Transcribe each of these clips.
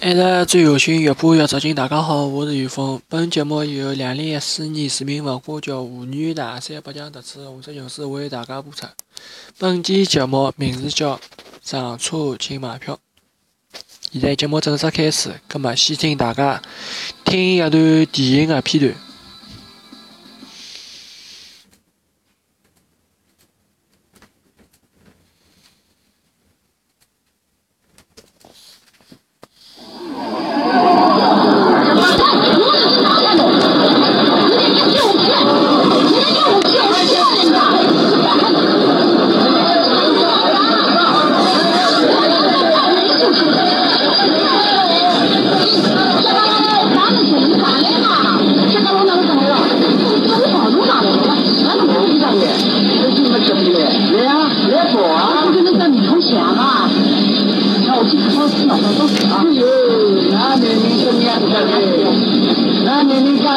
爱的最有心，越播越走近。大家好，我是于峰。本节目由两零一四年市民文化局妇女大赛颁奖特此红色勇士为大家播出。本期节目名字叫《上车请买票》。现在节目正式开始，葛末先请大家听一段电影的片段。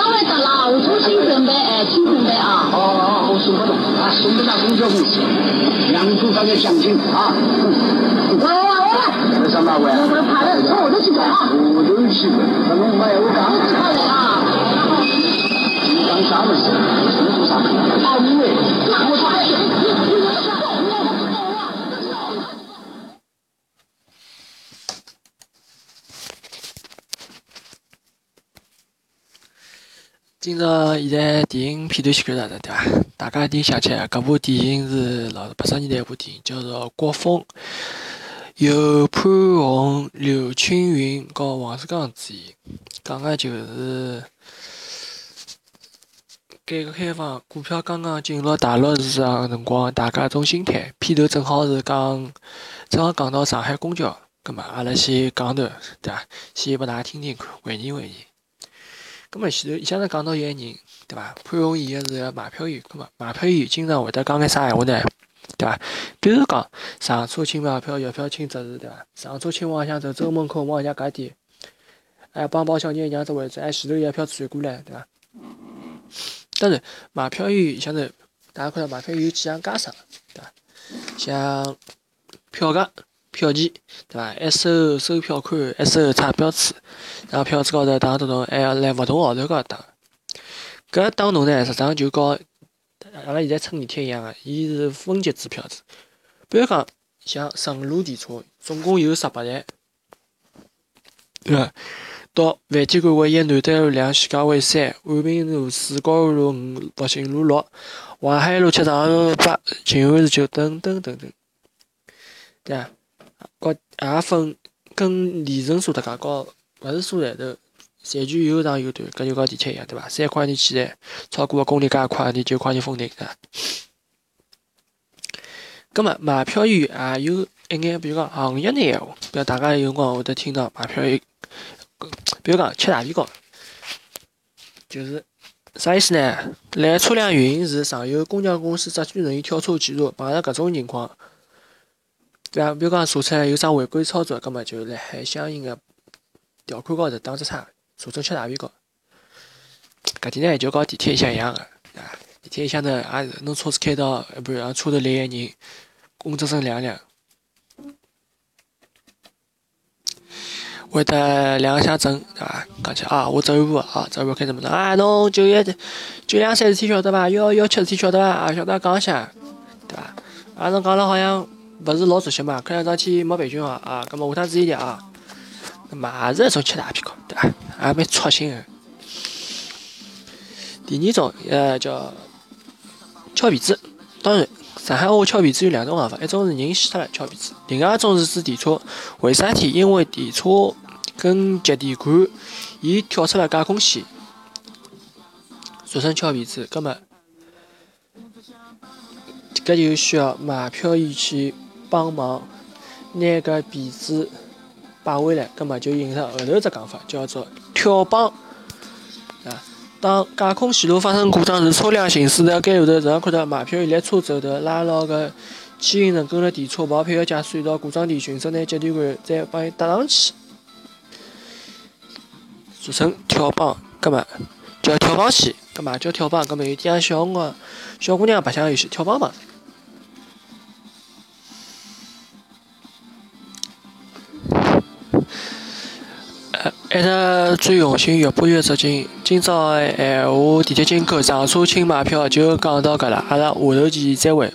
时间来到了，我重新准备，哎，新准备啊。哦哦，我送不动，啊，送不到公交公司，两组发给奖金啊。喂喂喂。为什么喂？我怕人，从我这去走啊。我都去，那么我我刚。快今朝现在电影片段去看了，对伐？大家一定想起来，搿部电影是老八十年代一部电影，叫做《国风》，由潘虹、刘青云和王世刚主演，讲个就是。改革开放，股票刚刚进入大陆市场个辰光，大家一种心态。片头正好是讲，正好讲到上海公交，葛末阿拉先讲段，对伐？先拨大家听听看，回忆回忆。葛末前头，前头讲到一个人，对伐？潘虹演个是个卖票员，葛末卖票员经常会得讲眼啥闲话呢？对伐？比如讲，上车请买票，月票请择日，对伐？上车请往里向走，走门口往下加点。哎，帮帮小人让只位置，哎，前头一票转过来，对伐？当然，卖票员像头，大家看到卖票员有几样加上，对伐？像票价、票钱，对伐？一收收票款，一收查标志，然后票子高头打等等，还要辣勿同号头高头打。搿打侬呢，实际上就跟阿拉现在乘地铁一样个，伊是分级制票子。比如讲，像顺路电车，总共有十八站，对伐？到饭店馆为一，南丹路两，徐家汇三，安平路四，高安路五，复兴路六，淮海路七，长安路八，静安寺九，等等等等，对伐？各也分跟里程数特介高，勿是数站头，全权有长有短，搿就跟地铁一样，对伐？三块钱起站，超过个公里加快，你九块钱封顶，对伐？葛末买票员也有一眼，比如讲行业内闲话，比如大家有辰光会得听到买票员。比如讲吃大皮糕，就是啥意思呢？辣车辆运行时，上有公交公司执行人员跳车记录，碰着搿种情况，对伐？比如讲查出来有啥违规操作，葛末就辣海相应个条款高头打只叉，查出吃大皮糕。搿点呢就跟地铁像一样个，对伐？地铁里向头也是，侬车子开到，比如让车头来个人，工作声亮亮。会得亮相证，对伐？讲起啊，我走一步啊，走一步开始么子啊？侬九月九两三事体晓得伐？幺幺七事体晓得伐？啊，晓得讲一下，对伐？啊，侬讲了好像勿是老熟悉嘛，可能桩事体没培训好啊，葛末下趟注意点啊。那么也是一种吃大屁股，对伐？也蛮操心个。第二种呃叫翘鼻子，当然上海话翘鼻子有两种讲法，一种是人死脱了翘鼻子，另外一种是指电车为啥体？因为电车跟节电杆伊跳出了架空线，俗称翘鼻子。葛末搿就需要买票员去帮忙拿搿辫子摆回来，葛末就引出后头只讲法，叫做跳帮啊。当架空线路发生故障时，车辆行驶在该路头，正好看到卖票员立车走头拉牢搿牵引绳，跟了电车跑，配合驾驶员到故障地迅速拿节电杆再帮伊搭上去，俗称跳帮。葛末叫跳帮戏，葛末叫跳帮。葛末有点像小辰光小姑娘白相游戏跳帮帮。一直最用心，越播越着劲。今朝闲话，地铁金口上车请买票就讲到搿了，阿拉下头期再会。